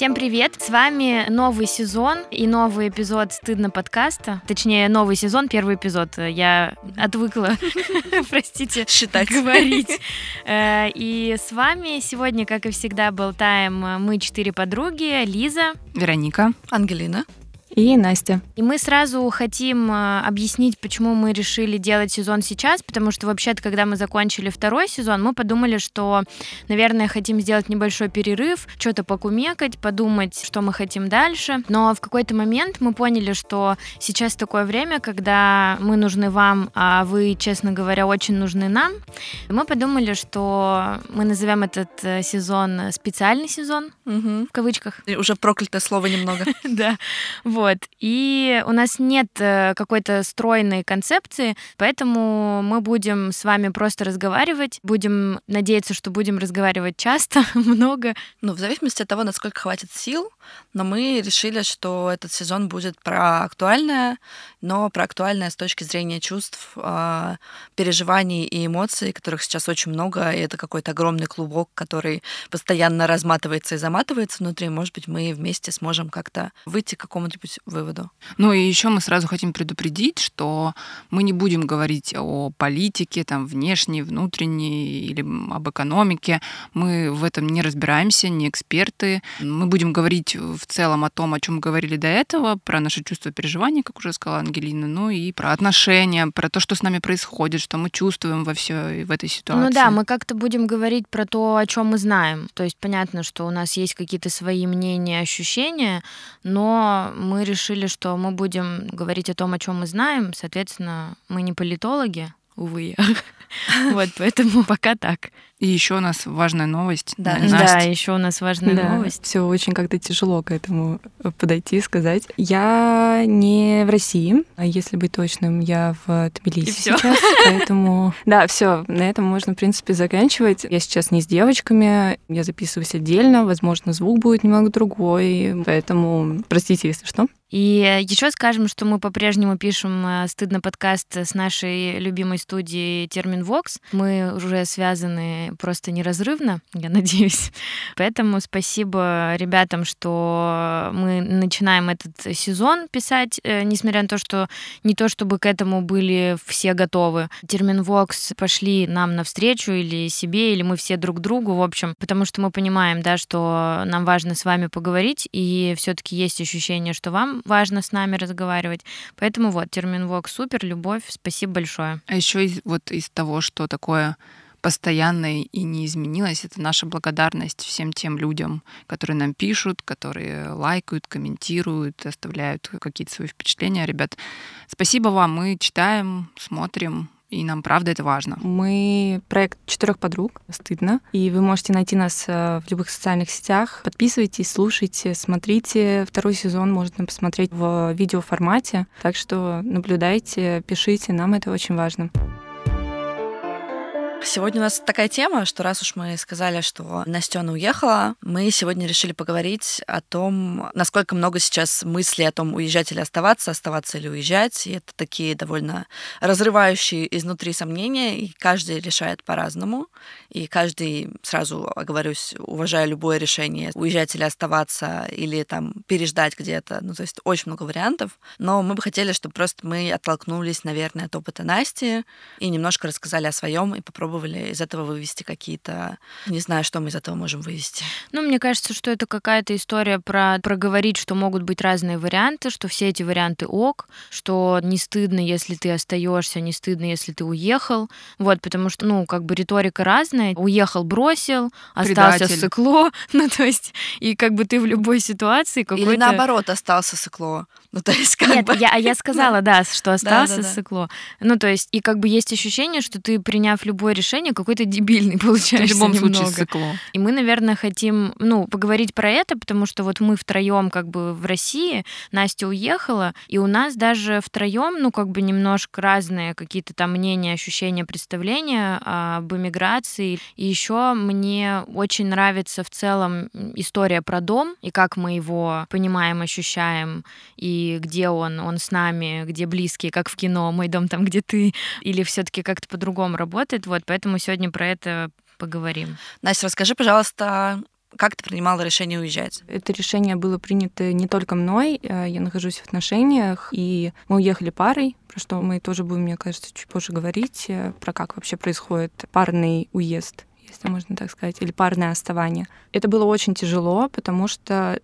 Всем привет! С вами новый сезон и новый эпизод «Стыдно» подкаста. Точнее, новый сезон, первый эпизод. Я отвыкла, простите, Считать. говорить. Э, И с вами сегодня, как и всегда, болтаем мы четыре подруги. Лиза. Вероника. Ангелина. И Настя. И мы сразу хотим э, объяснить, почему мы решили делать сезон сейчас, потому что вообще-то, когда мы закончили второй сезон, мы подумали, что, наверное, хотим сделать небольшой перерыв, что-то покумекать, подумать, что мы хотим дальше. Но в какой-то момент мы поняли, что сейчас такое время, когда мы нужны вам, а вы, честно говоря, очень нужны нам. И мы подумали, что мы назовем этот э, сезон специальный сезон, Мгм. в кавычках. И уже проклятое слово немного. Да, вот. И у нас нет э, какой-то стройной концепции, поэтому мы будем с вами просто разговаривать. Будем надеяться, что будем разговаривать часто, много. Ну, в зависимости от того, насколько хватит сил, но мы решили, что этот сезон будет про актуальное, но про актуальное с точки зрения чувств, а, переживаний и эмоций, которых сейчас очень много, и это какой-то огромный клубок, который постоянно разматывается и заматывается внутри. Может быть, мы вместе сможем как-то выйти к какому-нибудь выводу. Ну и еще мы сразу хотим предупредить, что мы не будем говорить о политике, там, внешней, внутренней или об экономике. Мы в этом не разбираемся, не эксперты. Мы будем говорить в целом о том, о чем мы говорили до этого, про наши чувства переживания, как уже сказала Ангелина, ну и про отношения, про то, что с нами происходит, что мы чувствуем во все в этой ситуации. Ну да, мы как-то будем говорить про то, о чем мы знаем. То есть понятно, что у нас есть какие-то свои мнения, ощущения, но мы решили, что мы будем говорить о том, о чем мы знаем. Соответственно, мы не политологи, увы. Вот, поэтому пока так. И еще у нас важная новость. Да. Настя. Да, еще у нас важная новость. Все очень как-то тяжело к этому подойти и сказать. Я не в России, а если быть точным, я в Тбилиси И всё. сейчас, поэтому да, все, на этом можно в принципе заканчивать. Я сейчас не с девочками, я записываюсь отдельно, возможно, звук будет немного другой, поэтому простите, если что. И еще скажем, что мы по-прежнему пишем э, «Стыдно» подкаст с нашей любимой студией Термин Вокс. Мы уже связаны просто неразрывно, я надеюсь. Поэтому спасибо ребятам, что мы начинаем этот сезон писать, э, несмотря на то, что не то чтобы к этому были все готовы. Термин Вокс пошли нам навстречу или себе, или мы все друг другу, в общем, потому что мы понимаем, да, что нам важно с вами поговорить, и все-таки есть ощущение, что вам важно с нами разговаривать. Поэтому вот, термин Вокс супер, любовь, спасибо большое. А еще вот из того, что такое постоянное и не изменилось, это наша благодарность всем тем людям, которые нам пишут, которые лайкают, комментируют, оставляют какие-то свои впечатления. Ребят, спасибо вам, мы читаем, смотрим, и нам правда это важно. Мы проект четырех подруг, стыдно, и вы можете найти нас э, в любых социальных сетях. Подписывайтесь, слушайте, смотрите. Второй сезон можно посмотреть в видеоформате, так что наблюдайте, пишите, нам это очень важно. Сегодня у нас такая тема, что раз уж мы сказали, что Настена уехала, мы сегодня решили поговорить о том, насколько много сейчас мыслей о том, уезжать или оставаться, оставаться или уезжать. И это такие довольно разрывающие изнутри сомнения, и каждый решает по-разному. И каждый, сразу оговорюсь, уважая любое решение, уезжать или оставаться, или там переждать где-то. Ну, то есть очень много вариантов. Но мы бы хотели, чтобы просто мы оттолкнулись, наверное, от опыта Насти и немножко рассказали о своем и попробовали из этого вывести какие-то... Не знаю, что мы из этого можем вывести. Ну, мне кажется, что это какая-то история про проговорить, что могут быть разные варианты, что все эти варианты ок, что не стыдно, если ты остаешься, не стыдно, если ты уехал. Вот, потому что, ну, как бы риторика разная. Уехал, бросил, остался Предатель. сыкло. Ну, то есть, и как бы ты в любой ситуации какой-то... Или наоборот, остался сыкло. Ну, то есть, как Нет, бы... я, а я сказала, да, что остался Да-да-да. сыкло. Ну, то есть, и как бы есть ощущение, что ты, приняв любое решение, какой-то дебильный В получаешься любом случае немного. цикло. И мы, наверное, хотим, ну, поговорить про это, потому что вот мы втроем как бы в России, Настя уехала, и у нас даже втроем, ну, как бы немножко разные какие-то там мнения, ощущения, представления об эмиграции. И еще мне очень нравится в целом история про дом и как мы его понимаем, ощущаем, и где он, он с нами, где близкие, как в кино, мой дом там, где ты, или все-таки как-то по-другому работает. Вот, поэтому сегодня про это поговорим. Настя, расскажи, пожалуйста, Как ты принимала решение уезжать? Это решение было принято не только мной. Э, я нахожусь в отношениях, и мы уехали парой, про что мы тоже будем, мне кажется, чуть позже говорить, э, про как вообще происходит парный уезд если можно так сказать, или парное оставание. Это было очень тяжело, потому что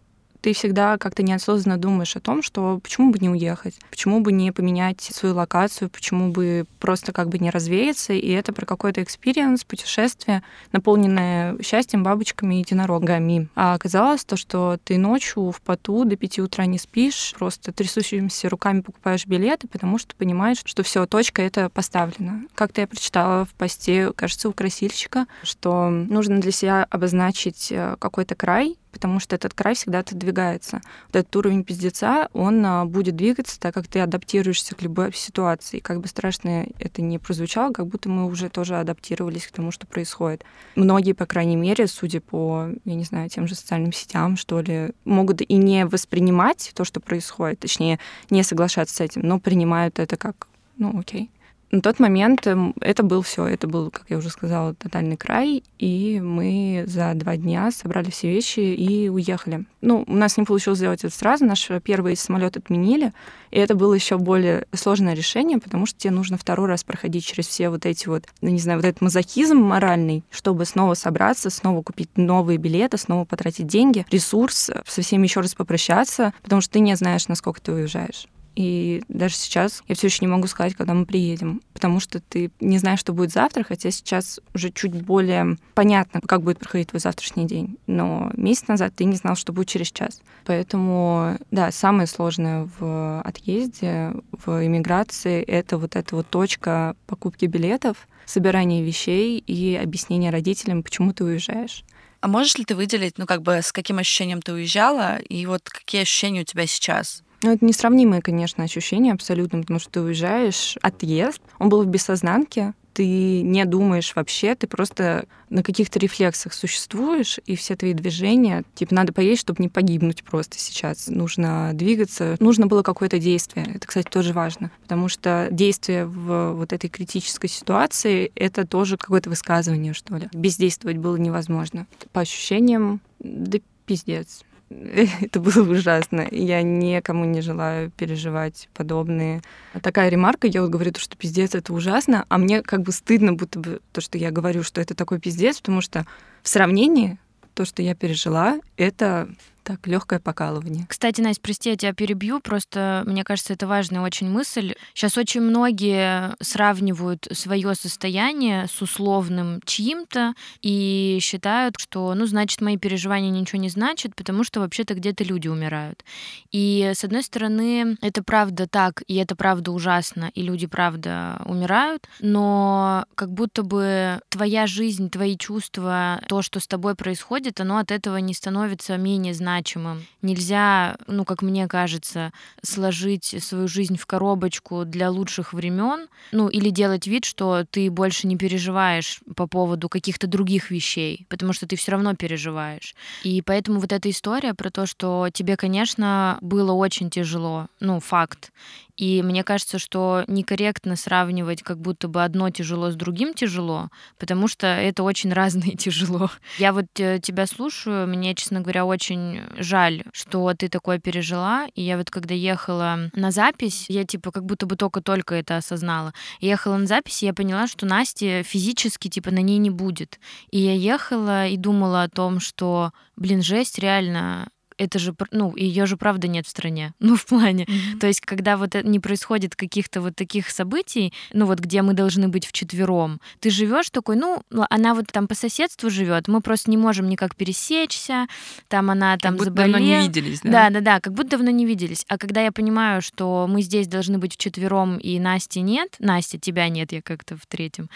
ты всегда как-то неосознанно думаешь о том, что почему бы не уехать, почему бы не поменять свою локацию, почему бы просто как бы не развеяться, и это про какой-то experience, путешествие, наполненное счастьем, бабочками и единорогами. А оказалось то, что ты ночью в поту до пяти утра не спишь, просто трясущимися руками покупаешь билеты, потому что понимаешь, что все, точка это поставлена. Как-то я прочитала в посте, кажется, у красильщика, что нужно для себя обозначить э, какой-то край, потому что этот край всегда отодвигается. Вот этот уровень пиздеца, он а, будет двигаться, так как ты адаптируешься к любой ситуации. Как бы страшно это не прозвучало, как будто мы уже тоже адаптировались к тому, что происходит. Многие, по крайней мере, судя по, я не знаю, тем же социальным сетям, что ли, могут и не воспринимать то, что происходит, точнее, не соглашаться с этим, но принимают это как, ну, окей на тот момент эм, это был все, это был, как я уже сказала, тотальный край, и мы за два дня собрали все вещи и уехали. Ну, у нас не получилось сделать это сразу, наш первый самолет отменили, и это было еще более сложное решение, потому что тебе нужно второй раз проходить через все вот эти вот, ну, не знаю, вот этот мазохизм моральный, чтобы снова собраться, снова купить новые билеты, снова потратить деньги, ресурс, со всеми еще раз попрощаться, потому что ты не знаешь, насколько ты уезжаешь. И даже сейчас я все еще не могу сказать, когда мы приедем, потому что ты не знаешь, что будет завтра, хотя сейчас уже чуть более понятно, как будет проходить твой завтрашний день. Но месяц назад ты не знал, что будет через час. Поэтому, да, самое сложное в отъезде, в иммиграции, это вот эта вот точка покупки билетов, собирания вещей и объяснения родителям, почему ты уезжаешь. А можешь ли ты выделить, ну, как бы, с каким ощущением ты уезжала, и вот какие ощущения у тебя сейчас? Ну, это несравнимые, конечно, ощущения абсолютно, потому что ты уезжаешь, отъезд, он был в бессознанке, ты не думаешь вообще, ты просто на каких-то рефлексах существуешь, и все твои движения, типа, надо поесть, чтобы не погибнуть просто сейчас. Нужно двигаться, нужно было какое-то действие. Это, кстати, тоже важно, потому что действие в вот этой критической ситуации — это тоже какое-то высказывание, что ли. Бездействовать было невозможно. По ощущениям, да пиздец. это было ужасно. Я никому не желаю переживать подобные. Такая ремарка, я вот говорю, то, что пиздец, это ужасно, а мне как бы стыдно, будто бы то, что я говорю, что это такой пиздец, потому что в сравнении то, что я пережила, это так, легкое покалывание. Кстати, Настя, прости, я тебя перебью, просто мне кажется, это важная очень мысль. Сейчас очень многие сравнивают свое состояние с условным чьим-то и считают, что, ну, значит, мои переживания ничего не значат, потому что вообще-то где-то люди умирают. И, с одной стороны, это правда так, и это правда ужасно, и люди правда умирают, но как будто бы твоя жизнь, твои чувства, то, что с тобой происходит, оно от этого не становится менее значимым значимым. Нельзя, ну, как мне кажется, сложить свою жизнь в коробочку для лучших времен, ну, или делать вид, что ты больше не переживаешь по поводу каких-то других вещей, потому что ты все равно переживаешь. И поэтому вот эта история про то, что тебе, конечно, было очень тяжело, ну, факт. И мне кажется, что некорректно сравнивать как будто бы одно тяжело с другим тяжело, потому что это очень разные тяжело. Я вот э, тебя слушаю, мне, честно говоря, очень жаль, что ты такое пережила. И я вот когда ехала на запись, я типа как будто бы только-только это осознала. ехала на запись, и я поняла, что Насти физически типа на ней не будет. И я ехала и думала о том, что, блин, жесть, реально, это же, ну, ее же правда нет в стране. Ну, в плане. Mm-hmm. То есть, когда вот не происходит каких-то вот таких событий, ну, вот где мы должны быть вчетвером, ты живешь такой, ну, она вот там по соседству живет, мы просто не можем никак пересечься, там она там как будто заболела. давно не виделись, да? Да, да, да, как будто давно не виделись. А когда я понимаю, что мы здесь должны быть вчетвером, и Насти нет, Настя, тебя нет, я как-то в третьем,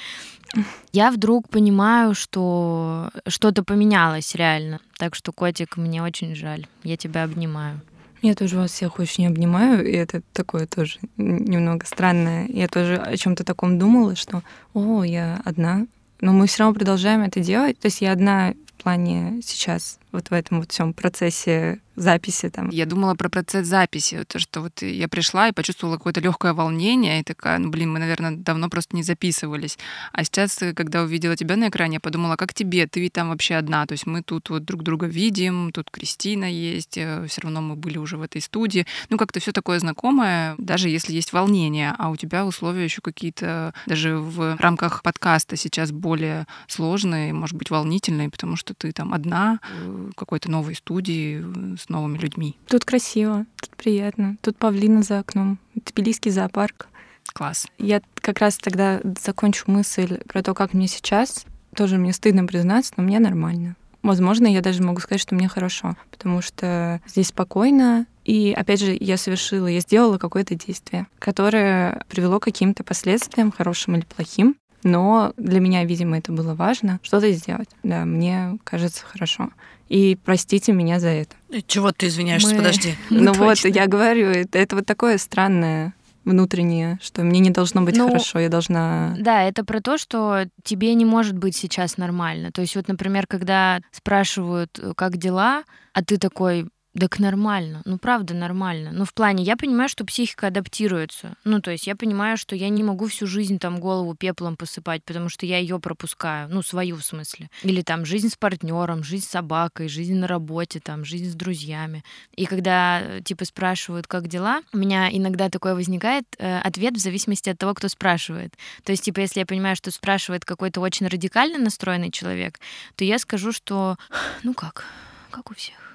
я вдруг понимаю, что что-то поменялось реально. Так что, котик, мне очень жаль. Я тебя обнимаю. Я тоже вас всех очень обнимаю, и это такое тоже немного странное. Я тоже о чем-то таком думала, что, о, я одна, но мы все равно продолжаем это делать. То есть я одна плане сейчас вот в этом вот всем процессе записи там. Я думала про процесс записи, то, что вот я пришла и почувствовала какое-то легкое волнение, и такая, ну, блин, мы, наверное, давно просто не записывались. А сейчас, когда увидела тебя на экране, я подумала, как тебе? Ты ведь там вообще одна, то есть мы тут вот друг друга видим, тут Кристина есть, э, все равно мы были уже в этой студии. Ну, как-то все такое знакомое, даже если есть волнение, а у тебя условия еще какие-то даже в рамках подкаста сейчас более сложные, может быть, волнительные, потому что ты там одна в какой-то новой студии с новыми людьми. Тут красиво, тут приятно, тут павлина за окном, Тбилисский зоопарк. Класс. Я как раз тогда закончу мысль про то, как мне сейчас. Тоже мне стыдно признаться, но мне нормально. Возможно, я даже могу сказать, что мне хорошо, потому что здесь спокойно, и опять же, я совершила, я сделала какое-то действие, которое привело к каким-то последствиям, хорошим или плохим. Но для меня, видимо, это было важно, что-то сделать. Да, мне кажется хорошо. И простите меня за это. Чего ты извиняешься? Мы- Подожди. Ну вот, я говорю, это, это вот такое странное внутреннее, что мне не должно быть Ну, хорошо, я должна... Да, это про то, что тебе не может быть сейчас нормально. То есть вот, например, когда спрашивают, как дела, а ты такой, так нормально, ну правда нормально. Ну в плане, я понимаю, что психика адаптируется. Ну то есть я понимаю, что я не могу всю жизнь там голову пеплом посыпать, потому что я ее пропускаю, ну свою в смысле. Или там жизнь с партнером, жизнь с собакой, жизнь на работе, там жизнь с друзьями. И когда э, типа спрашивают, как дела, у меня иногда такое возникает э, ответ в зависимости от того, кто спрашивает. То есть, типа, если я понимаю, что спрашивает какой-то очень радикально настроенный человек, то я скажу, что ну как, как у всех.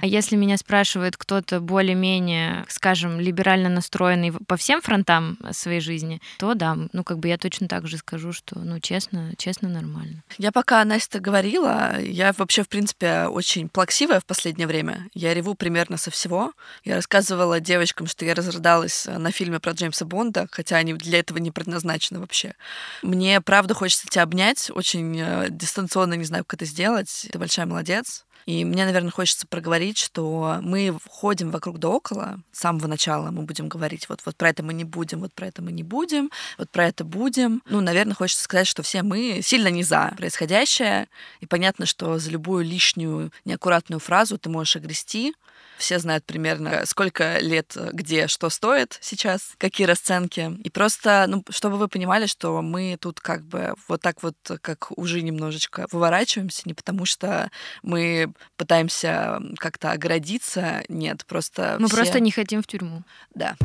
А если меня спрашивает кто-то более-менее, скажем, либерально настроенный по всем фронтам своей жизни, то да, ну как бы я точно так же скажу, что, ну честно, честно нормально. Я пока Настя говорила, я вообще, в принципе, очень плаксивая в последнее время. Я реву примерно со всего. Я рассказывала девочкам, что я разрыдалась на фильме про Джеймса Бонда, хотя они для этого не предназначены вообще. Мне, правда, хочется тебя обнять, очень э, дистанционно не знаю, как это сделать. Ты большая молодец. И мне, наверное, хочется проговорить, что мы ходим вокруг да около. С самого начала мы будем говорить, вот, вот про это мы не будем, вот про это мы не будем, вот про это будем. Ну, наверное, хочется сказать, что все мы сильно не за происходящее. И понятно, что за любую лишнюю неаккуратную фразу ты можешь огрести. Все знают примерно, сколько лет где что стоит сейчас, какие расценки. И просто, ну, чтобы вы понимали, что мы тут как бы вот так вот, как уже немножечко выворачиваемся, не потому что мы пытаемся как-то оградиться, нет, просто Мы все- просто не хотим в тюрьму. Да.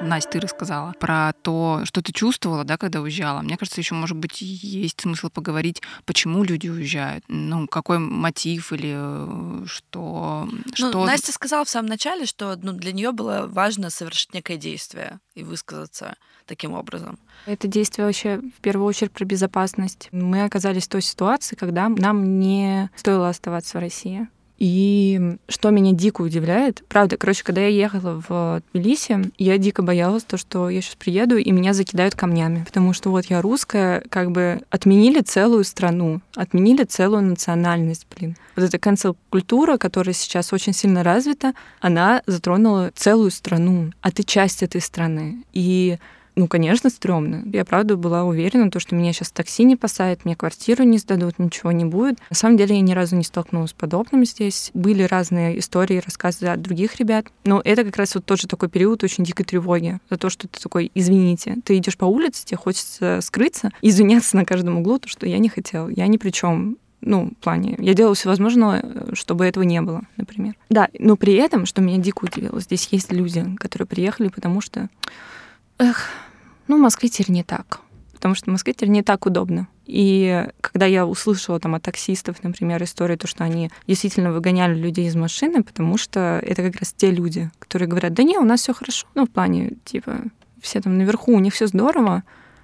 Настя, ты рассказала про то, что ты чувствовала, да, когда уезжала. Мне кажется, еще, может быть, есть смысл поговорить, почему люди уезжают, ну, какой мотив или э, что... Ну, что... Настя сказала в самом начале, что ну, для нее было важно совершить некое действие и высказаться таким образом. Это действие вообще в первую очередь про безопасность. Мы оказались в той ситуации, когда нам не стоило оставаться в России. И что меня дико удивляет, правда, короче, когда я ехала в Тбилиси, я дико боялась то, что я сейчас приеду, и меня закидают камнями. Потому что вот я русская, как бы отменили целую страну, отменили целую национальность, блин. Вот эта канцел-культура, которая сейчас очень сильно развита, она затронула целую страну, а ты часть этой страны. И ну, конечно, стрёмно. Я, правда, была уверена, то, что меня сейчас такси не посадят, мне квартиру не сдадут, ничего не будет. На самом деле я ни разу не столкнулась с подобным здесь. Были разные истории, рассказы от других ребят. Но это как раз вот тоже такой период очень дикой тревоги. За то, что ты такой, извините, ты идешь по улице, тебе хочется скрыться, извиняться на каждом углу, то, что я не хотела, я ни при чем ну, в плане, я делала все возможное, чтобы этого не было, например. Да, но при этом, что меня дико удивило, здесь есть люди, которые приехали, потому что, эх, ну, в Москве теперь не так. Потому что в Москве теперь не так удобно. И когда я услышала там от таксистов, например, историю, то, что они действительно выгоняли людей из машины, потому что это как раз те люди, которые говорят, да не, у нас все хорошо. Ну, в плане, типа, все там наверху, у них все здорово,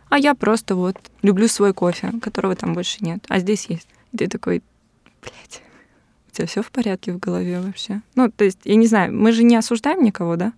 а я просто вот люблю свой кофе, которого там больше нет, а здесь есть. И ты такой, блядь, у тебя все в порядке в голове вообще? Ну, то есть, я не знаю, мы же не осуждаем никого, да?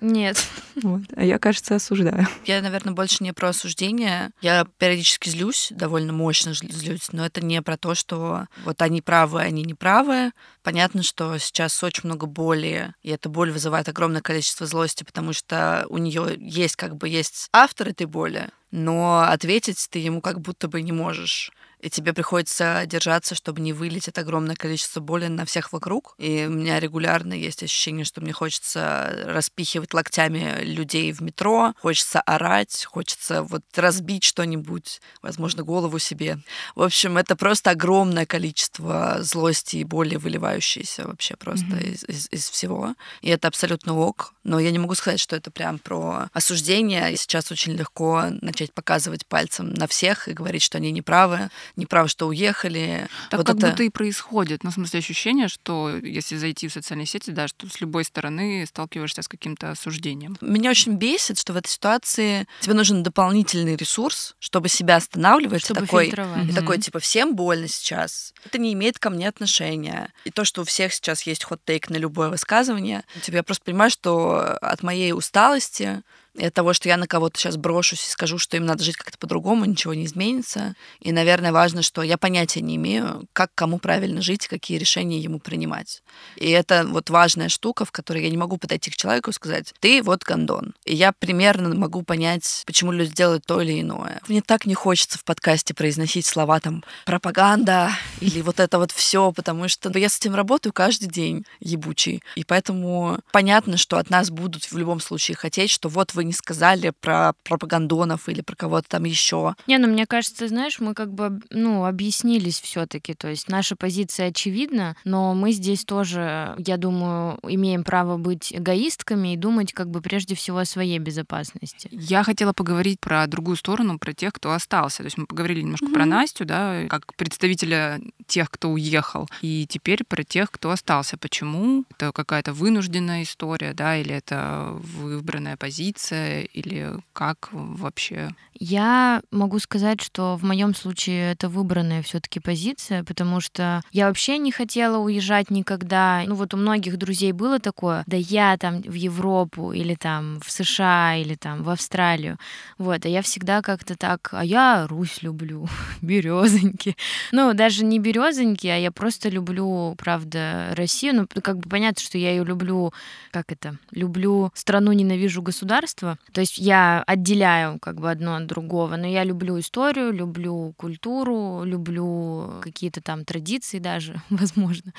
Нет. Вот. А я, кажется, осуждаю. Я, наверное, больше не про осуждение. Я периодически злюсь, довольно мощно злюсь, но это не про то, что вот они правы, они не правы. Понятно, что сейчас очень много боли, и эта боль вызывает огромное количество злости, потому что у нее есть как бы есть автор этой боли, но ответить ты ему как будто бы не можешь. И тебе приходится держаться, чтобы не вылить это огромное количество боли на всех вокруг. И у меня регулярно есть ощущение, что мне хочется распихивать локтями людей в метро, хочется орать, хочется вот разбить что-нибудь, возможно, голову себе. В общем, это просто огромное количество злости и боли, выливающейся вообще просто mm-hmm. из, из, из всего. И это абсолютно ок. Но я не могу сказать, что это прям про осуждение. И сейчас очень легко начать показывать пальцем на всех и говорить, что они неправы, неправы, что уехали. Так вот как это... будто и происходит. Ну, в смысле, ощущение, что если зайти в социальные сети, да, что с любой стороны сталкиваешься с каким-то осуждением. Меня очень бесит, что в этой ситуации тебе нужен дополнительный ресурс, чтобы себя останавливать. Чтобы такой, фильтровать. и такой, типа, всем больно сейчас. Это не имеет ко мне отношения. И то, что у всех сейчас есть хот-тейк на любое высказывание, типа, я просто понимаю, что от моей усталости и того, что я на кого-то сейчас брошусь и скажу, что им надо жить как-то по-другому, ничего не изменится. И, наверное, важно, что я понятия не имею, как кому правильно жить, какие решения ему принимать. И это вот важная штука, в которой я не могу подойти к человеку и сказать, ты вот гондон. И я примерно могу понять, почему люди делают то или иное. Мне так не хочется в подкасте произносить слова там пропаганда или вот это вот все, потому что я с этим работаю каждый день, ебучий. И поэтому понятно, что от нас будут в любом случае хотеть, что вот вы не сказали про пропагандонов или про кого-то там еще. Не, ну мне кажется, знаешь, мы как бы, ну, объяснились все таки То есть наша позиция очевидна, но мы здесь тоже, я думаю, имеем право быть эгоистками и думать как бы прежде всего о своей безопасности. Я хотела поговорить про другую сторону, про тех, кто остался. То есть мы поговорили немножко mm-hmm. про Настю, да, как представителя тех, кто уехал, и теперь про тех, кто остался. Почему? Это какая-то вынужденная история, да, или это выбранная позиция, или как вообще? Я могу сказать, что в моем случае это выбранная все-таки позиция, потому что я вообще не хотела уезжать никогда. Ну вот у многих друзей было такое, да я там в Европу или там в США или там в Австралию. Вот, а я всегда как-то так, а я Русь люблю, березоньки. Ну, даже не березоньки, а я просто люблю, правда, Россию. Ну, как бы понятно, что я ее люблю, как это, люблю страну, ненавижу государство. То есть я отделяю как бы одно от другого. Но я люблю историю, люблю культуру, люблю какие-то там традиции даже, возможно.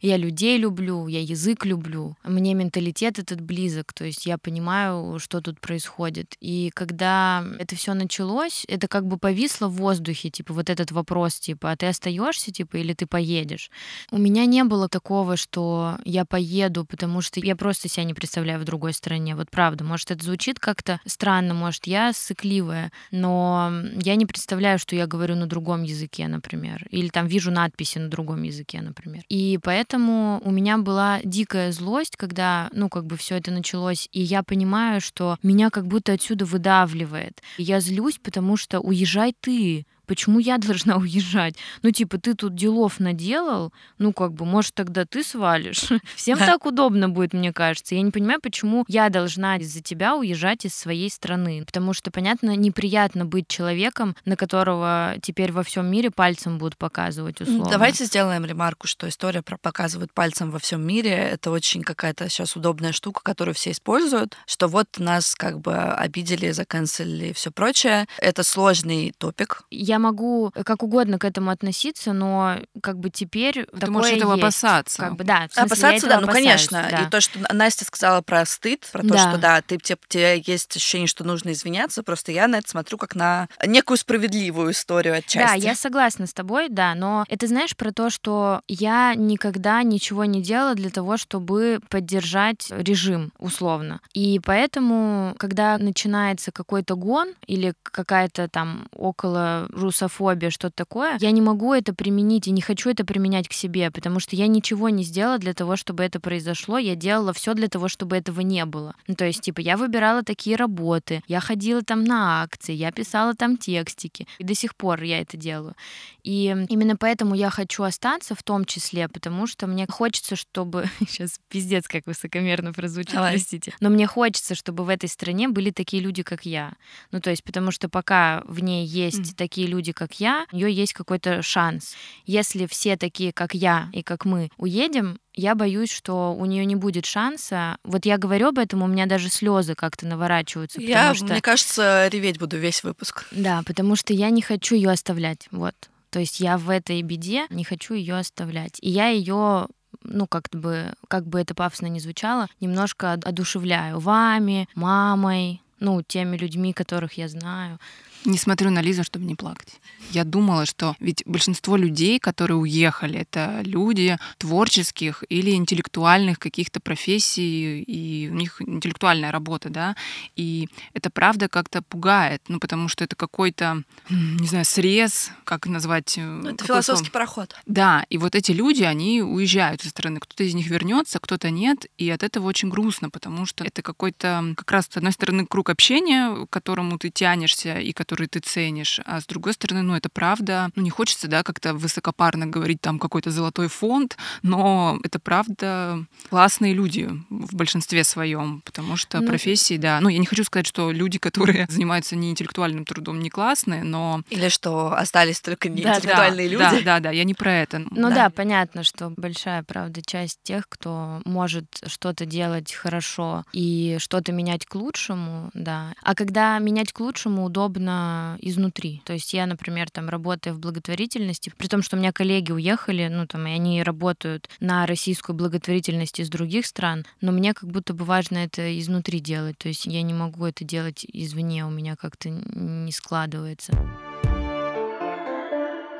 Я людей люблю, я язык люблю. Мне менталитет этот близок, то есть я понимаю, что тут происходит. И когда это все началось, это как бы повисло в воздухе, типа вот этот вопрос, типа, а ты остаешься, типа, или ты поедешь? У меня не было такого, что я поеду, потому что я просто себя не представляю в другой стране. Вот правда, может, это звучит как-то странно, может, я сыкливая, но я не представляю, что я говорю на другом языке, например, или там вижу надписи на другом языке, например. И поэтому у меня была дикая злость, когда, ну, как бы все это началось, и я понимаю, что меня как будто отсюда выдавливает. Я злюсь, потому что уезжай ты, почему я должна уезжать? Ну, типа, ты тут делов наделал, ну, как бы, может, тогда ты свалишь. Всем так удобно будет, мне кажется. Я не понимаю, почему я должна из-за тебя уезжать из своей страны. Потому что, понятно, неприятно быть человеком, на которого теперь во всем мире пальцем будут показывать, условно. Давайте сделаем ремарку, что история про показывают пальцем во всем мире это очень какая-то сейчас удобная штука, которую все используют, что вот нас как бы обидели, заканцелили и все прочее. Это сложный топик. Я могу как угодно к этому относиться, но как бы теперь Ты такое можешь этого есть. опасаться. Как бы, да, в смысле, я Опасаться, этого да, ну конечно. да. И то, что Настя сказала про стыд, про то, Да. что да, ты, тебе, тебе есть ощущение, что нужно извиняться, просто я на это смотрю как на некую справедливую историю отчасти. Да, я согласна с тобой, да, но это знаешь про то, что я никогда ничего не делала для того, чтобы поддержать режим, условно. И поэтому, когда начинается какой-то гон или какая-то там около русофобия, что-то такое, я не могу это применить и не хочу это применять к себе, потому что я ничего не сделала для того, чтобы это произошло. Я делала все для того, чтобы этого не было. Ну, то есть, типа, я выбирала такие работы, я ходила там на акции, я писала там текстики. И до сих пор я это делаю. И именно поэтому я хочу остаться в том числе, потому что мне хочется, чтобы... Сейчас пиздец, как высокомерно прозвучит, Давай. простите. Но мне хочется, чтобы в этой стране были такие люди, как я. Ну, то есть, потому что пока в ней есть Мгм. такие люди, как я, у нее есть какой-то шанс. Если все такие, как я и как мы, уедем, я боюсь, что у нее не будет шанса. Вот я говорю об этом, у меня даже слезы как-то наворачиваются, Я, что мне кажется, реветь буду весь выпуск. да, потому что я не хочу ее оставлять. Вот. То есть я в этой беде не хочу ее оставлять. И я ее ну, как бы, как бы это пафосно не звучало, немножко одушевляю вами, мамой, ну, теми людьми, которых я знаю. Не смотрю на Лизу, чтобы не плакать. Я думала, что ведь большинство людей, которые уехали, это люди творческих или интеллектуальных каких-то профессий, и у них интеллектуальная работа, да, и это правда как-то пугает, ну, потому что это какой-то, не знаю, срез, как назвать... Э, ну, это философский слово? пароход. Да, и вот эти люди, они уезжают со стороны. Кто-то из них вернется, кто-то нет, и от этого очень грустно, потому что это какой-то как раз, с одной стороны, круг общения, к которому ты тянешься и который ты ценишь, а с другой стороны, ну, это правда, ну, не хочется, да, как-то высокопарно говорить там какой-то золотой фонд, но это правда классные люди в большинстве своем, потому что ну, профессии, да, ну, я не хочу сказать, что люди, которые занимаются не интеллектуальным трудом, не классные, но... Или что остались только не да, интеллектуальные да, люди. Да, да, да, я не про это. Ну да. да, понятно, что большая, правда, часть тех, кто может что-то делать хорошо и что-то менять к лучшему, да. А когда менять к лучшему удобно изнутри. То есть я, например, там работаю в благотворительности, при том, что у меня коллеги уехали, ну там, и они работают на российскую благотворительность из других стран, но мне как будто бы важно это изнутри делать. То есть я не могу это делать извне, у меня как-то не складывается.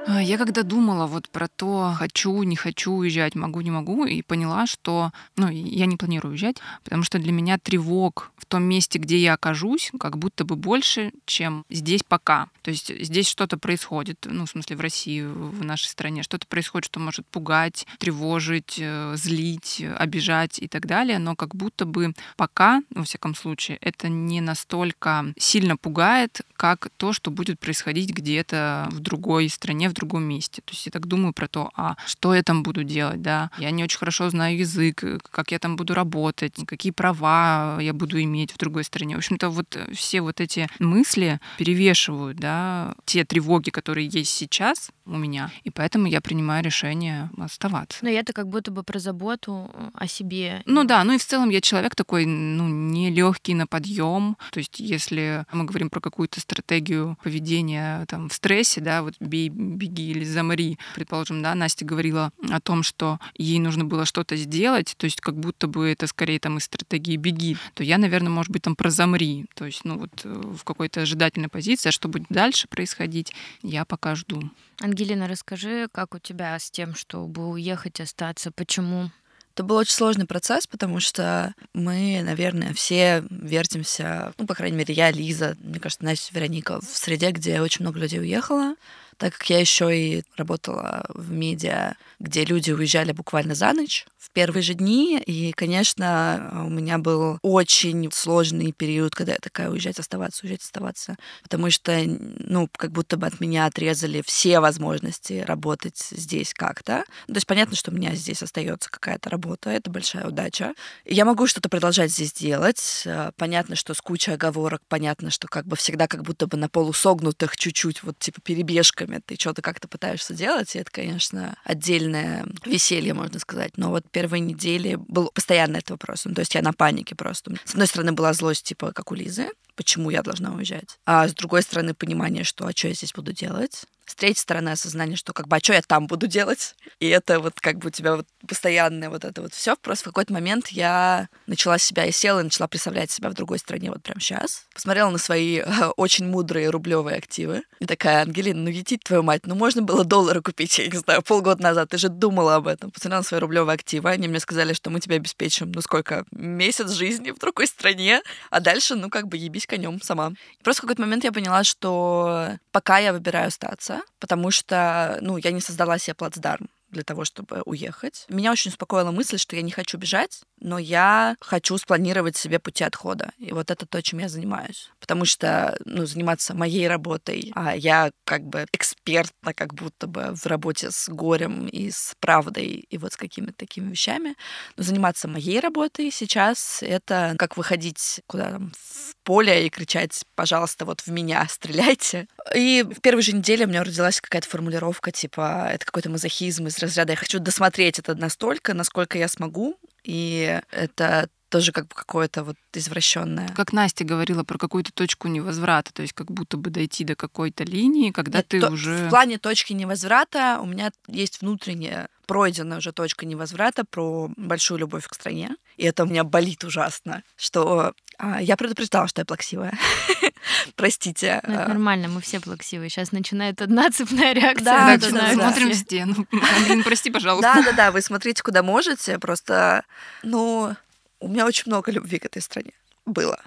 А, я когда думала вот про то, хочу, не хочу уезжать, могу, не могу, и поняла, что ну, я не планирую уезжать, потому что для меня тревог в том месте, где я окажусь, как будто бы больше, чем здесь пока. То есть здесь что-то происходит, ну, в смысле, в России, в нашей стране, что-то происходит, что может пугать, тревожить, э, злить, обижать и так далее, но как будто бы пока, во всяком случае, это не настолько сильно пугает, как то, что будет происходить где-то в другой стране, в другом месте. То есть я так думаю про то, а что я там буду делать, да. Я не очень хорошо знаю язык, как я там буду работать, какие права я буду иметь в другой стране. В общем-то, вот все вот эти мысли перевешивают, да, те тревоги, которые есть сейчас у меня. И поэтому я принимаю решение оставаться. Но это как будто бы про заботу о себе. Ну да, ну и в целом я человек такой, ну, не легкий на подъем. То есть если мы говорим про какую-то стратегию поведения там в стрессе, да, вот бей, беги или замри. Предположим, да, Настя говорила о том, что ей нужно было что-то сделать, то есть как будто бы это скорее там из стратегии беги, то я, наверное, может быть, там про замри, то есть, ну вот э, в какой-то ожидательной позиции, а что будет дальше происходить, я пока жду. Ангелина, расскажи, как у тебя с тем, чтобы уехать, остаться, почему? Это был очень сложный процесс, потому что мы, наверное, все вертимся, ну, по крайней мере, я, Лиза, мне кажется, Настя, Вероника, в среде, где очень много людей уехало так как я еще и работала в медиа, где люди уезжали буквально за ночь в первые же дни, и, конечно, у меня был очень сложный период, когда я такая уезжать, оставаться, уезжать, оставаться, потому что, ну, как будто бы от меня отрезали все возможности работать здесь как-то. То есть понятно, что у меня здесь остается какая-то работа, это большая удача. Я могу что-то продолжать здесь делать. Понятно, что с кучей оговорок, понятно, что как бы всегда как будто бы на полусогнутых чуть-чуть вот типа перебежками ты что-то как-то пытаешься делать, и это, конечно, отдельное веселье, можно сказать. Но вот первые недели был постоянно этот вопрос. Ну, то есть я на панике просто. С одной стороны, была злость, типа, как у Лизы, почему я должна уезжать. А с другой стороны, понимание, что а что я здесь буду делать. С третьей стороны, осознание, что как бы, а что я там буду делать? И это вот как бы у тебя вот постоянное вот это вот все. Просто в какой-то момент я начала себя и села, и начала представлять себя в другой стране вот прямо сейчас. Посмотрела на свои очень мудрые рублевые активы. И такая, Ангелина, ну едить твою мать, ну можно было доллары купить, я не знаю, полгода назад. Ты же думала об этом. Посмотрела на свои рублевые активы. Они мне сказали, что мы тебе обеспечим, ну сколько, месяц жизни в другой стране, а дальше, ну как бы ебись конем сама. И просто в какой-то момент я поняла, что пока я выбираю остаться, потому что, ну, я не создала себе плацдарм для того, чтобы уехать. Меня очень успокоила мысль, что я не хочу бежать, но я хочу спланировать себе пути отхода. И вот это то, чем я занимаюсь. Потому что, ну, заниматься моей работой, а я как бы экспертна как будто бы в работе с горем и с правдой и вот с какими-то такими вещами. Но заниматься моей работой сейчас — это как выходить куда там в поле и кричать, пожалуйста, вот в меня стреляйте. И в первой же неделе у меня родилась какая-то формулировка, типа, это какой-то мазохизм из разряда «я хочу досмотреть это настолько, насколько я смогу», и это тоже как бы какое-то вот извращенное. Как Настя говорила про какую-то точку невозврата, то есть как будто бы дойти до какой-то линии, когда Нет, ты то- уже... В плане точки невозврата у меня есть внутренняя пройденная уже точка невозврата про большую любовь к стране. И это у меня болит ужасно, что а, я предупреждала, что я плаксивая. Простите. Ну, это а, нормально, мы все плаксивые. Сейчас начинает одна цепная реакция. Да, Да, да, смотрим в все. стену. Блин, прости, пожалуйста. Да, да, да, вы смотрите, куда можете. Просто, ну, у меня очень много любви к этой стране было.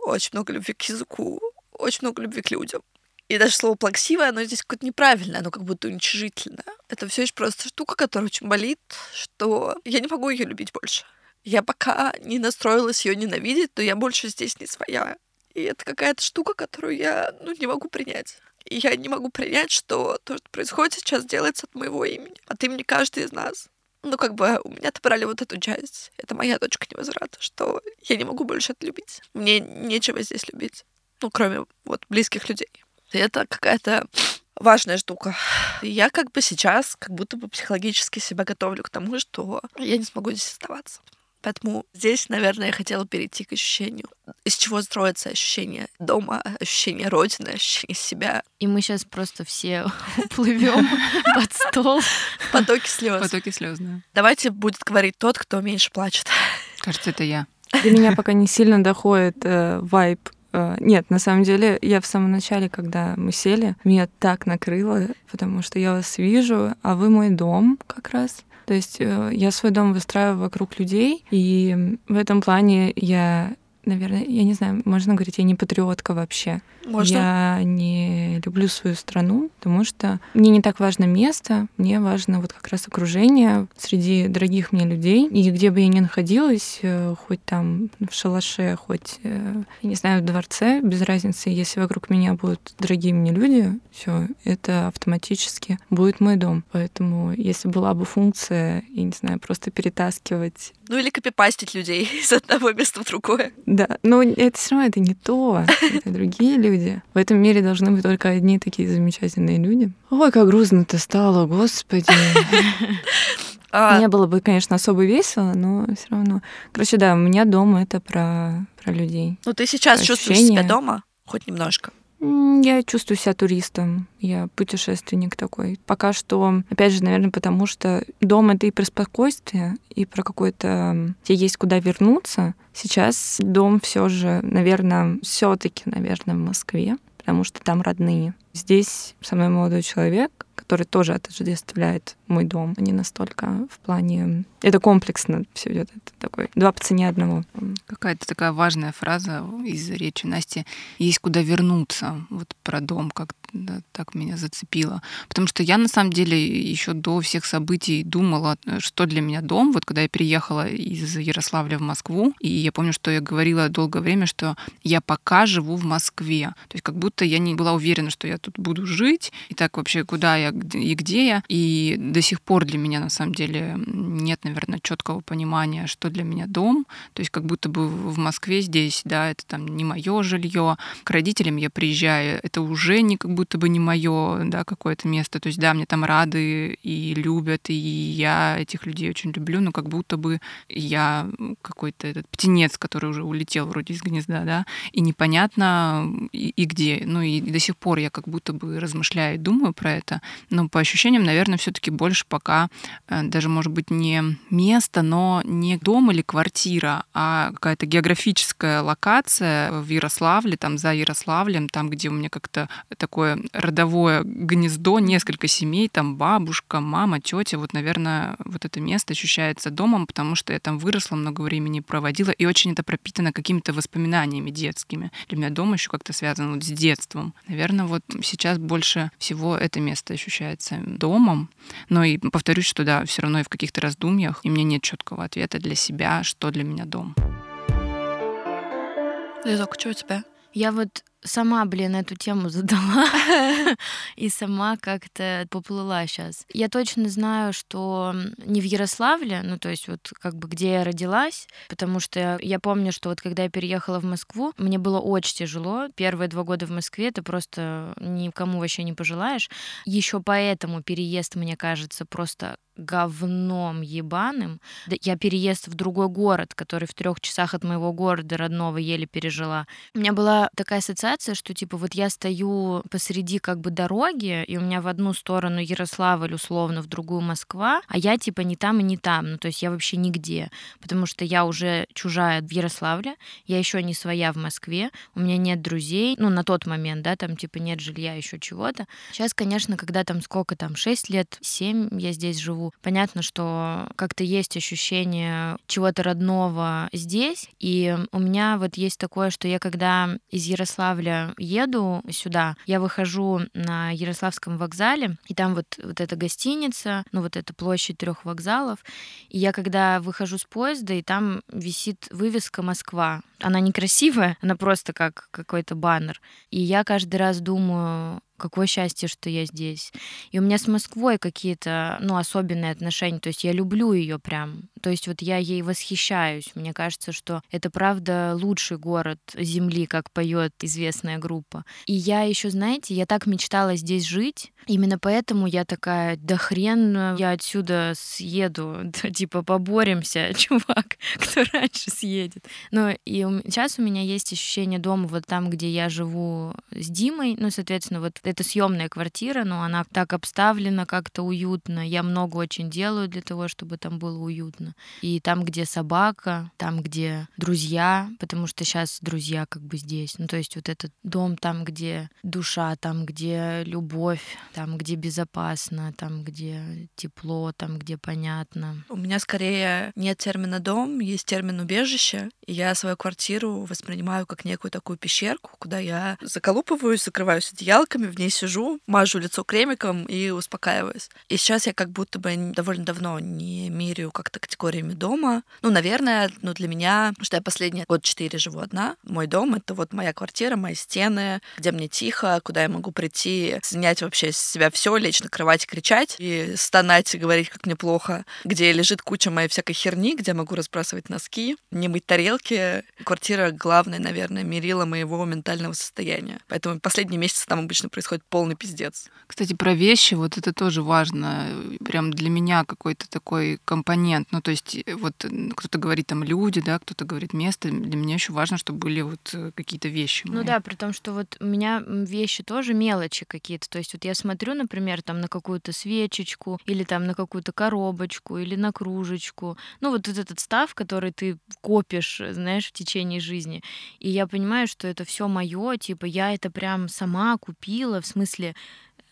Очень много любви к языку, очень много любви к людям. И даже слово плаксивое, оно здесь какое-то неправильное, оно как будто уничижительное. Это все еще просто штука, которая очень болит, что я не могу ее любить больше. Я пока не настроилась ее ненавидеть, но я больше здесь не своя. И это какая-то штука, которую я ну, не могу принять. И я не могу принять, что то, что происходит сейчас, делается от моего имени, от имени каждой из нас. Ну, как бы у меня отобрали вот эту часть. Это моя точка невозврата, что я не могу больше это любить. Мне нечего здесь любить. Ну, кроме вот близких людей. И это какая-то важная штука. Я как бы сейчас как будто бы психологически себя готовлю к тому, что я не смогу здесь оставаться. Поэтому здесь, наверное, я хотела перейти к ощущению, из чего строится ощущение дома, ощущение родины, ощущение себя, И мы сейчас просто все уплывем под стол. потоки слез. Потоки слез, да. Давайте будет говорить тот, кто меньше плачет. Кажется, это я. До меня пока не сильно доходит э, вайб. Э, Нет, на самом деле, я в самом начале, когда мы сели, меня так накрыло, потому что я вас вижу, а вы мой дом как раз. То есть э, я свой дом выстраиваю вокруг людей, и в этом плане я, наверное, я не знаю, можно говорить, я не патриотка вообще. Можно? Я не люблю свою страну, потому что мне не так важно место, мне важно вот как раз окружение среди дорогих мне людей. И где бы я ни находилась, э, хоть там в шалаше, хоть, э, я не знаю, в дворце, без разницы, если вокруг меня будут дорогие мне люди, все, это автоматически будет мой дом. Поэтому если была бы функция, я не знаю, просто перетаскивать Ну или копипастить людей из одного места в другое. да, но это все равно это не то, это другие люди. В этом мире должны быть только одни такие замечательные люди. Ой, как грустно-то стало, господи. А, Не было бы, конечно, особо весело, но все равно. Короче, да, у меня дома это про, про людей. ну ты сейчас чувствуешь ощущение. себя дома? Хоть немножко. Я чувствую себя туристом, я путешественник такой. Пока что, опять же, наверное, потому что дом — это и про спокойствие, и про какое-то... Тебе есть куда вернуться. Сейчас дом все же, наверное, все таки наверное, в Москве, потому что там родные. Здесь со мной молодой человек, который тоже отождествляет мой дом. Не настолько в плане... Это комплексно все идет. Это такой два по цене одного. Какая-то такая важная фраза из речи Насти. Есть куда вернуться. Вот про дом, как да, так меня зацепило. Потому что я на самом деле еще до всех событий думала, что для меня дом. Вот когда я переехала из Ярославля в Москву, и я помню, что я говорила долгое время, что я пока живу в Москве. То есть как будто я не была уверена, что я тут буду жить, и так вообще куда я и где я. И до сих пор для меня на самом деле нет, наверное, четкого понимания, что для меня дом. То есть как будто бы в Москве здесь, да, это там не мое жилье. К родителям я приезжаю, это уже не как будто бы не мое, да, какое-то место. То есть да, мне там рады и любят, и я этих людей очень люблю, но как будто бы я какой-то этот птенец, который уже улетел вроде из гнезда, да, и непонятно и, и где. Ну и до сих пор я как будто бы размышляю и думаю про это, но по ощущениям, наверное, все-таки больше пока э, даже, может быть, не место, но не дом или квартира, а какая-то географическая локация в Ярославле, там за Ярославлем, там, где у меня как-то такое родовое гнездо, несколько семей, там бабушка, мама, тетя, вот, наверное, вот это место ощущается домом, потому что я там выросла, много времени проводила, и очень это пропитано какими-то воспоминаниями детскими. Для меня дом еще как-то связан вот с детством. Наверное, вот сейчас больше всего это место ощущается домом, но и повторюсь, что да, все равно и в каких-то раздумьях, и мне нет четкого ответа для себя, что для меня дом. Лизок, что у тебя? Я вот сама, блин, эту тему задала и сама как-то поплыла сейчас. Я точно знаю, что не в Ярославле, ну то есть вот как бы где я родилась, потому что я помню, что вот когда я переехала в Москву, мне было очень тяжело. Первые два года в Москве ты просто никому вообще не пожелаешь. Еще поэтому переезд, мне кажется, просто говном ебаным. Я переезд в другой город, который в трех часах от моего города родного еле пережила. У меня была такая ассоциация, что типа вот я стою посреди как бы дороги, и у меня в одну сторону Ярославль условно, в другую Москва, а я типа не там и не там. Ну то есть я вообще нигде, потому что я уже чужая в Ярославле, я еще не своя в Москве, у меня нет друзей, ну на тот момент, да, там типа нет жилья, еще чего-то. Сейчас, конечно, когда там сколько там, 6 лет, 7 я здесь живу, понятно, что как-то есть ощущение чего-то родного здесь. И у меня вот есть такое, что я когда из Ярославля еду сюда, я выхожу на Ярославском вокзале, и там вот, вот эта гостиница, ну вот эта площадь трех вокзалов. И я когда выхожу с поезда, и там висит вывеска Москва. Она некрасивая, она просто как какой-то баннер. И я каждый раз думаю, какое счастье, что я здесь. И у меня с Москвой какие-то, ну, особенные отношения. То есть я люблю ее прям. То есть вот я ей восхищаюсь. Мне кажется, что это правда лучший город Земли, как поет известная группа. И я еще, знаете, я так мечтала здесь жить. Именно поэтому я такая, да хрен, я отсюда съеду, да, типа поборемся, чувак, кто раньше съедет. Но и сейчас у меня есть ощущение дома вот там, где я живу с Димой, ну, соответственно, вот это съемная квартира, но она так обставлена как-то уютно. Я много очень делаю для того, чтобы там было уютно. И там, где собака, там, где друзья, потому что сейчас друзья как бы здесь. Ну, то есть вот этот дом там, где душа, там, где любовь, там, где безопасно, там, где тепло, там, где понятно. У меня скорее нет термина дом, есть термин убежище. И я свою квартиру воспринимаю как некую такую пещерку, куда я заколупываюсь, закрываюсь одеялками, в ней сижу, мажу лицо кремиком и успокаиваюсь. И сейчас я как будто бы довольно давно не меряю как-то категориями дома. Ну, наверное, ну, для меня, что я последние год четыре живу одна. Мой дом — это вот моя квартира, мои стены, где мне тихо, куда я могу прийти, снять вообще с себя все, лечь на кровать кричать, и стонать, и говорить, как мне плохо, где лежит куча моей всякой херни, где я могу разбрасывать носки, не мыть тарелки. Квартира — главное, наверное, мерила моего ментального состояния. Поэтому последние месяцы там обычно происходит происходит полный пиздец. Кстати, про вещи, вот это тоже важно. Прям для меня какой-то такой компонент. Ну, то есть э, вот кто-то говорит там люди, да, кто-то говорит место. Для меня еще важно, чтобы были вот э, какие-то вещи. Ну мои. да, при том, что вот у меня вещи тоже мелочи какие-то. То есть вот я смотрю, например, там на какую-то свечечку или там на какую-то коробочку или на кружечку. Ну вот этот став, который ты копишь, знаешь, в течение жизни. И я понимаю, что это все мое, типа я это прям сама купила, в смысле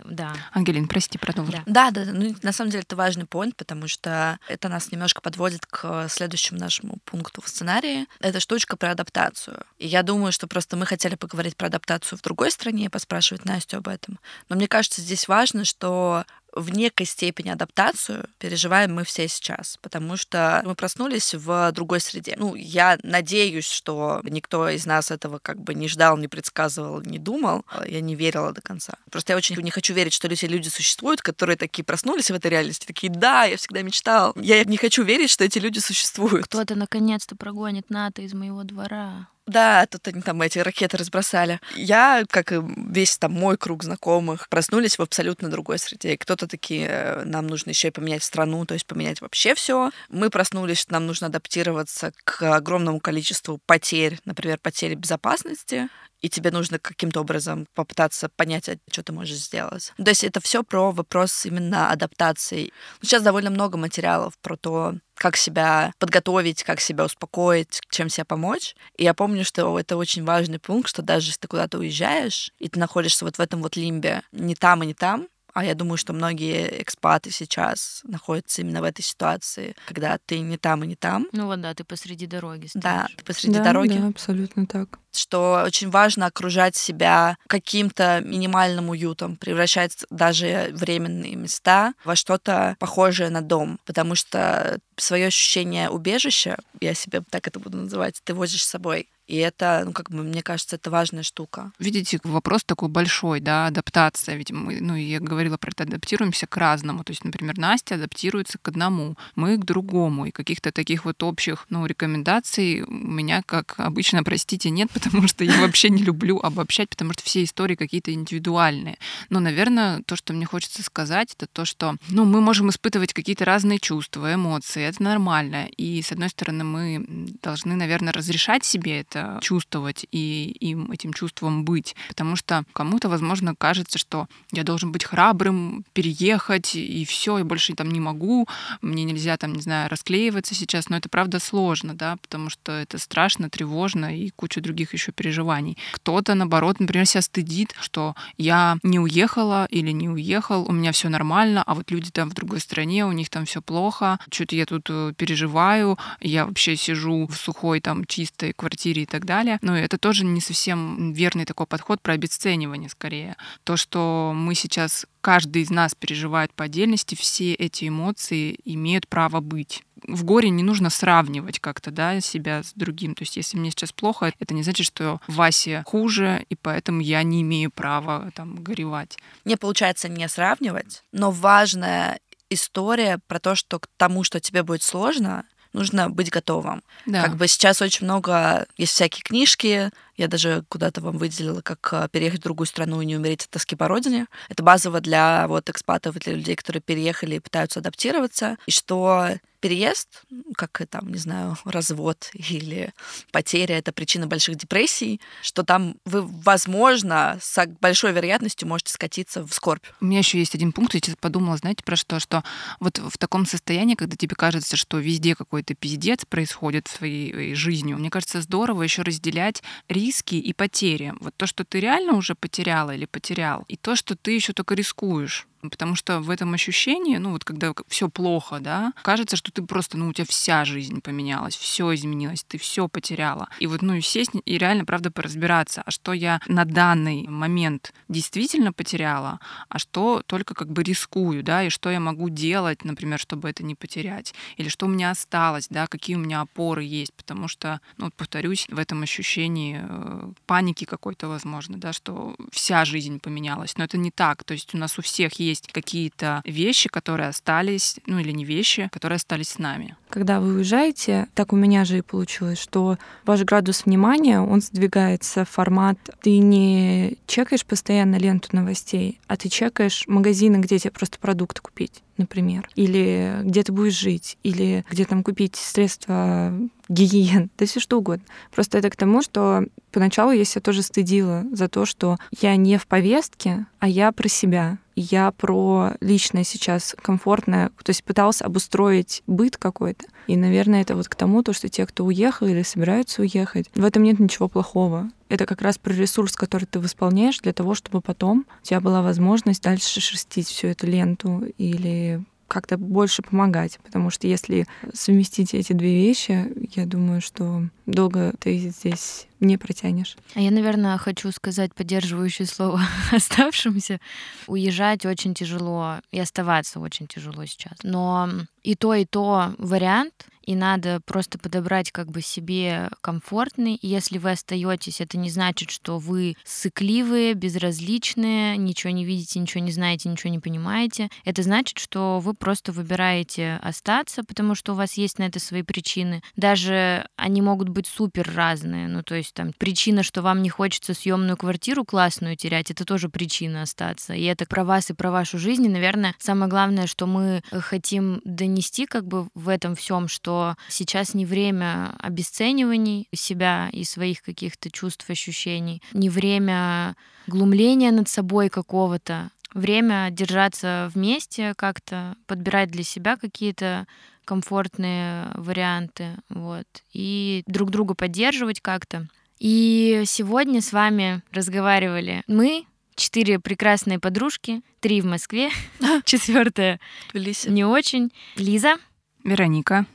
да. Ангелин, прости, продолжи. Да. да, да, ну на самом деле это важный point, потому что это нас немножко подводит к следующему нашему пункту в сценарии. Это штучка про адаптацию. И я думаю, что просто мы хотели поговорить про адаптацию в другой стране, поспрашивать Настю об этом. Но мне кажется, здесь важно, что в некой степени адаптацию переживаем мы все сейчас, потому что мы проснулись в другой среде. Ну, я надеюсь, что никто из нас этого как бы не ждал, не предсказывал, не думал. Я не верила до конца. Просто я очень не хочу верить, что эти люди существуют, которые такие проснулись в этой реальности, такие, да, я всегда мечтал. Я не хочу верить, что эти люди существуют. Кто-то наконец-то прогонит НАТО из моего двора. Да, тут они там эти ракеты разбросали. Я, как и весь там мой круг знакомых, проснулись в абсолютно другой среде. Кто-то такие, э, нам нужно еще и поменять страну, то есть поменять вообще все. Мы проснулись, нам нужно адаптироваться к огромному количеству потерь, например, потери безопасности и тебе нужно каким-то образом попытаться понять, а что ты можешь сделать. То есть это все про вопрос именно адаптации. Сейчас довольно много материалов про то, как себя подготовить, как себя успокоить, чем себе помочь. И я помню, что это очень важный пункт, что даже если ты куда-то уезжаешь, и ты находишься вот в этом вот лимбе, не там и не там, а я думаю, что многие экспаты сейчас находятся именно в этой ситуации, когда ты не там и не там. Ну вот да, ты посреди дороги. Стоишь. Да, ты посреди да, дороги. Да, абсолютно так. Что очень важно окружать себя каким-то минимальным уютом, превращать даже временные места во что-то похожее на дом, потому что свое ощущение убежища, я себе так это буду называть, ты возишь с собой. И это, ну, как бы, мне кажется, это важная штука. Видите, вопрос такой большой, да, адаптация. Ведь мы, ну, я говорила про это, адаптируемся к разному. То есть, например, Настя адаптируется к одному, мы к другому. И каких-то таких вот общих, ну, рекомендаций у меня, как обычно, простите, нет, потому что я вообще не люблю обобщать, потому что все истории какие-то индивидуальные. Но, наверное, то, что мне хочется сказать, это то, что ну, мы можем испытывать какие-то разные чувства, эмоции, это нормально. И, с одной стороны, мы должны, наверное, разрешать себе это чувствовать и им этим чувством быть, потому что кому-то, возможно, кажется, что я должен быть храбрым, переехать, и все, я больше там не могу, мне нельзя там, не знаю, расклеиваться сейчас, но это правда сложно, да, потому что это страшно, тревожно и куча других еще переживаний. Кто-то, наоборот, например, себя стыдит, что я не уехала или не уехал, у меня все нормально, а вот люди там в другой стране, у них там все плохо, что-то я тут э, переживаю, я вообще сижу в сухой там чистой квартире и так далее. Но это тоже не совсем верный такой подход про обесценивание скорее. То, что мы сейчас каждый из нас переживает по отдельности, все эти эмоции имеют право быть в горе не нужно сравнивать как-то, да, себя с другим. То есть, если мне сейчас плохо, это не значит, что Васе хуже, и поэтому я не имею права там горевать. Мне получается не сравнивать, но важная история про то, что к тому, что тебе будет сложно, нужно быть готовым. Да. Как бы сейчас очень много есть всякие книжки, я даже куда-то вам выделила, как э, переехать в другую страну и не умереть от тоски по родине. Это базово для вот экспатов, для людей, которые переехали и пытаются адаптироваться. И что переезд, как там, не знаю, развод или потеря, это причина больших депрессий, что там вы, возможно, с большой вероятностью можете скатиться в скорбь. У меня еще есть один пункт, я сейчас подумала, знаете, про что, что вот в таком состоянии, когда тебе кажется, что везде какой-то пиздец происходит в своей жизни, мне кажется, здорово еще разделять риск риски и потери. Вот то, что ты реально уже потеряла или потерял, и то, что ты еще только рискуешь. Потому что в этом ощущении, ну вот когда все плохо, да, кажется, что ты просто, ну у тебя вся жизнь поменялась, все изменилось, ты все потеряла. И вот, ну и сесть и реально, правда, поразбираться, а что я на данный момент действительно потеряла, а что только как бы рискую, да, и что я могу делать, например, чтобы это не потерять, или что у меня осталось, да, какие у меня опоры есть, потому что, ну вот повторюсь, в этом ощущении э, паники какой-то, возможно, да, что вся жизнь поменялась, но это не так, то есть у нас у всех есть есть какие-то вещи, которые остались, ну или не вещи, которые остались с нами. Когда вы уезжаете, так у меня же и получилось, что ваш градус внимания, он сдвигается в формат, ты не чекаешь постоянно ленту новостей, а ты чекаешь магазины, где тебе просто продукты купить например, или где ты будешь жить, или где там купить средства гигиен, да все что угодно. Просто это к тому, что поначалу я себя тоже стыдила за то, что я не в повестке, а я про себя. Я про личное сейчас комфортное, то есть пыталась обустроить быт какой-то. И, наверное, это вот к тому, то, что те, кто уехал или собираются уехать, в этом нет ничего плохого. Это как раз про ресурс, который ты восполняешь для того, чтобы потом у тебя была возможность дальше шерстить всю эту ленту или как-то больше помогать, потому что если совместить эти две вещи, я думаю, что долго ты здесь не протянешь. А я, наверное, хочу сказать поддерживающее слово оставшимся. Уезжать очень тяжело и оставаться очень тяжело сейчас. Но и то, и то вариант, и надо просто подобрать как бы себе комфортный. И если вы остаетесь, это не значит, что вы сыкливые, безразличные, ничего не видите, ничего не знаете, ничего не понимаете. Это значит, что вы просто выбираете остаться, потому что у вас есть на это свои причины. Даже они могут быть супер разные. Ну, то есть там причина, что вам не хочется съемную квартиру классную терять, это тоже причина остаться. И это про вас и про вашу жизнь. И, наверное, самое главное, что мы хотим донести как бы в этом всем, что сейчас не время обесцениваний себя и своих каких-то чувств, ощущений, не время глумления над собой какого-то, время держаться вместе, как-то подбирать для себя какие-то комфортные варианты, вот, и друг друга поддерживать как-то. И сегодня с вами разговаривали мы, четыре прекрасные подружки, три в Москве, четвертая не очень. Лиза. Вероника.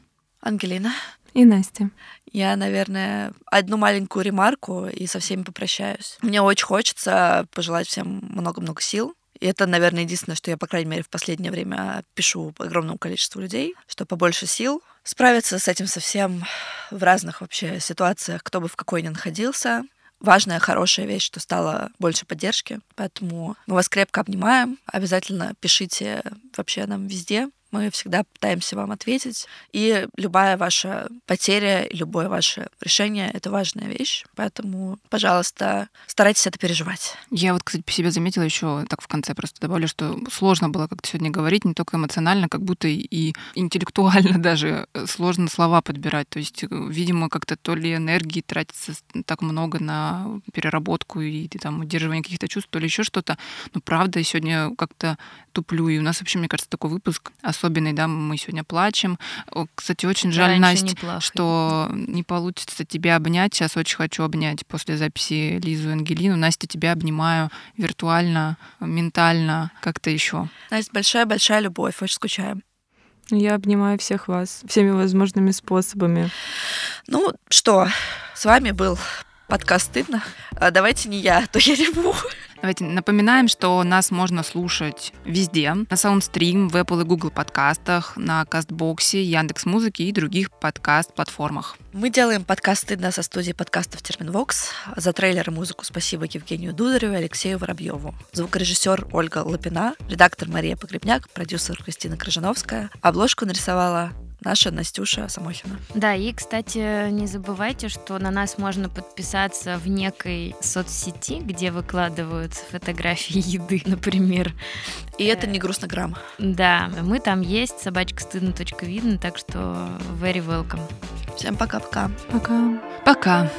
Ангелина. И Настя. Я, наверное, одну маленькую ремарку и со всеми попрощаюсь. Мне очень хочется пожелать всем много-много сил. И это, наверное, единственное, что я, по крайней мере, в последнее время пишу огромному количеству людей, что побольше сил справиться с этим совсем в разных вообще ситуациях, кто бы в какой ни находился. Важная, хорошая вещь, что стало больше поддержки. Поэтому мы вас крепко обнимаем. Обязательно пишите вообще нам везде, Мы всегда пытаемся вам ответить. И любая ваша потеря, любое ваше решение — это важная вещь. Поэтому, пожалуйста, старайтесь это переживать. Я вот, кстати, по себе заметила еще, так в конце просто добавлю, что сложно было как-то сегодня говорить, не только эмоционально, как будто и интеллектуально даже сложно слова подбирать. То есть, видимо, как-то то ли энергии тратится так много на переработку и там удерживание каких-то чувств, то ли еще что-то. Но правда, сегодня как-то туплю. И у нас вообще, мне кажется, такой выпуск особенный, да, мы сегодня плачем. Кстати, очень жаль, Настя, что не получится тебя обнять. Сейчас очень хочу обнять после записи Лизу и Ангелину. Настя, тебя обнимаю виртуально, ментально, как-то еще. Настя, большая-большая любовь, очень скучаем. Я обнимаю всех вас всеми возможными способами. Ну что, с вами был подкаст «Стыдно». А давайте не я, а то я реву. Давайте напоминаем, что нас можно слушать везде. На SoundStream, в Apple и Google подкастах, на Кастбоксе, Яндекс Музыке и других подкаст-платформах. Мы делаем подкаст «Стыдно» со студии подкастов Терминвокс. За трейлер и музыку спасибо Евгению Дудареву и Алексею Воробьеву. Звукорежиссер Ольга Лапина, редактор Мария Погребняк, продюсер Кристина Крыжановская. Обложку нарисовала наша Настюша Самохина. Да, и, кстати, не забывайте, что на нас можно подписаться в некой соцсети, где выкладывают фотографии еды, например. И это не грустно грамм. Да, мы там есть, собачка стыдно точка видно, так что very welcome. Всем пока-пока. Пока. Пока.